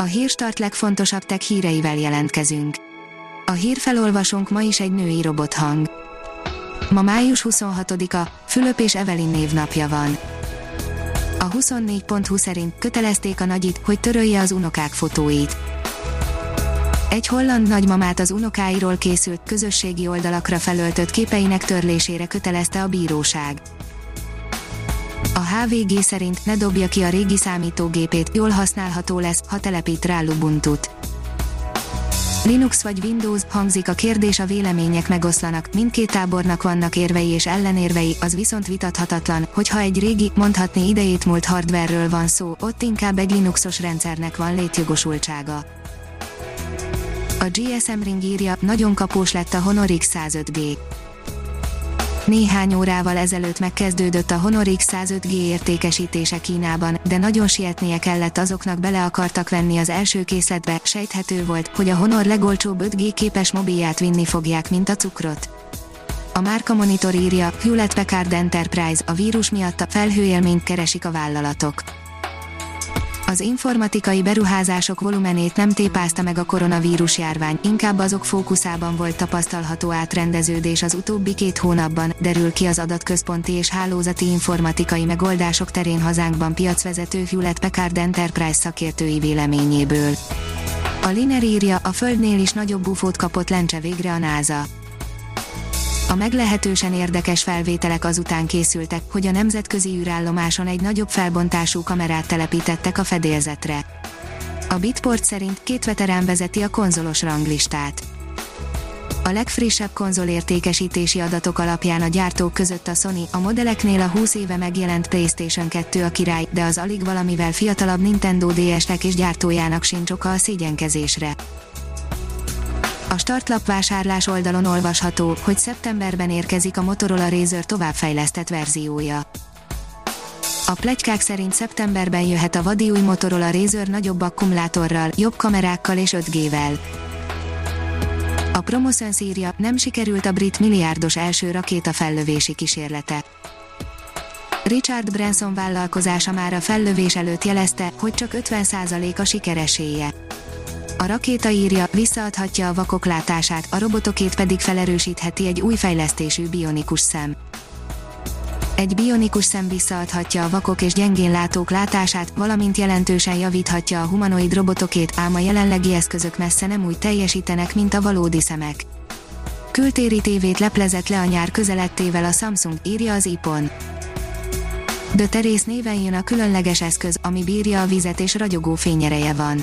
A hírstart legfontosabb tech híreivel jelentkezünk. A hírfelolvasónk ma is egy női robothang. Ma május 26-a, Fülöp és Evelin névnapja van. A 24.20 szerint kötelezték a nagyit, hogy törölje az unokák fotóit. Egy holland nagymamát az unokáiról készült közösségi oldalakra felöltött képeinek törlésére kötelezte a bíróság. A HVG szerint ne dobja ki a régi számítógépét, jól használható lesz, ha telepít rá Lubuntu-t. Linux vagy Windows, hangzik a kérdés a vélemények megoszlanak, mindkét tábornak vannak érvei és ellenérvei, az viszont vitathatatlan, hogyha egy régi, mondhatni idejét múlt hardverről van szó, ott inkább egy Linuxos rendszernek van létjogosultsága. A GSM Ring írja, nagyon kapós lett a Honor X105G. Néhány órával ezelőtt megkezdődött a Honor X105G értékesítése Kínában, de nagyon sietnie kellett azoknak bele akartak venni az első készletbe, sejthető volt, hogy a Honor legolcsóbb 5G képes mobilját vinni fogják, mint a cukrot. A Márka Monitor írja, Hewlett Packard Enterprise, a vírus miatt a felhőélményt keresik a vállalatok az informatikai beruházások volumenét nem tépázta meg a koronavírus járvány, inkább azok fókuszában volt tapasztalható átrendeződés az utóbbi két hónapban, derül ki az adatközponti és hálózati informatikai megoldások terén hazánkban piacvezető Hewlett Packard Enterprise szakértői véleményéből. A Liner írja, a Földnél is nagyobb bufót kapott lencse végre a NASA. A meglehetősen érdekes felvételek azután készültek, hogy a nemzetközi űrállomáson egy nagyobb felbontású kamerát telepítettek a fedélzetre. A Bitport szerint két veterán vezeti a konzolos ranglistát. A legfrissebb konzolértékesítési adatok alapján a gyártók között a Sony, a modelleknél a 20 éve megjelent PlayStation 2 a király, de az alig valamivel fiatalabb Nintendo DS-nek és gyártójának sincs oka a szégyenkezésre. A startlap vásárlás oldalon olvasható, hogy szeptemberben érkezik a Motorola Razr továbbfejlesztett verziója. A plegykák szerint szeptemberben jöhet a vadi új Motorola Razr nagyobb akkumulátorral, jobb kamerákkal és 5G-vel. A Promotion írja, nem sikerült a brit milliárdos első rakéta fellövési kísérlete. Richard Branson vállalkozása már a fellövés előtt jelezte, hogy csak 50% a sikereséje. A rakéta írja, visszaadhatja a vakok látását, a robotokét pedig felerősítheti egy új fejlesztésű bionikus szem. Egy bionikus szem visszaadhatja a vakok és gyengén látók látását, valamint jelentősen javíthatja a humanoid robotokét, ám a jelenlegi eszközök messze nem úgy teljesítenek, mint a valódi szemek. Kültéri tévét leplezett le a nyár közelettével a Samsung, írja az IPON. De Terész néven jön a különleges eszköz, ami bírja a vizet és ragyogó fényereje van.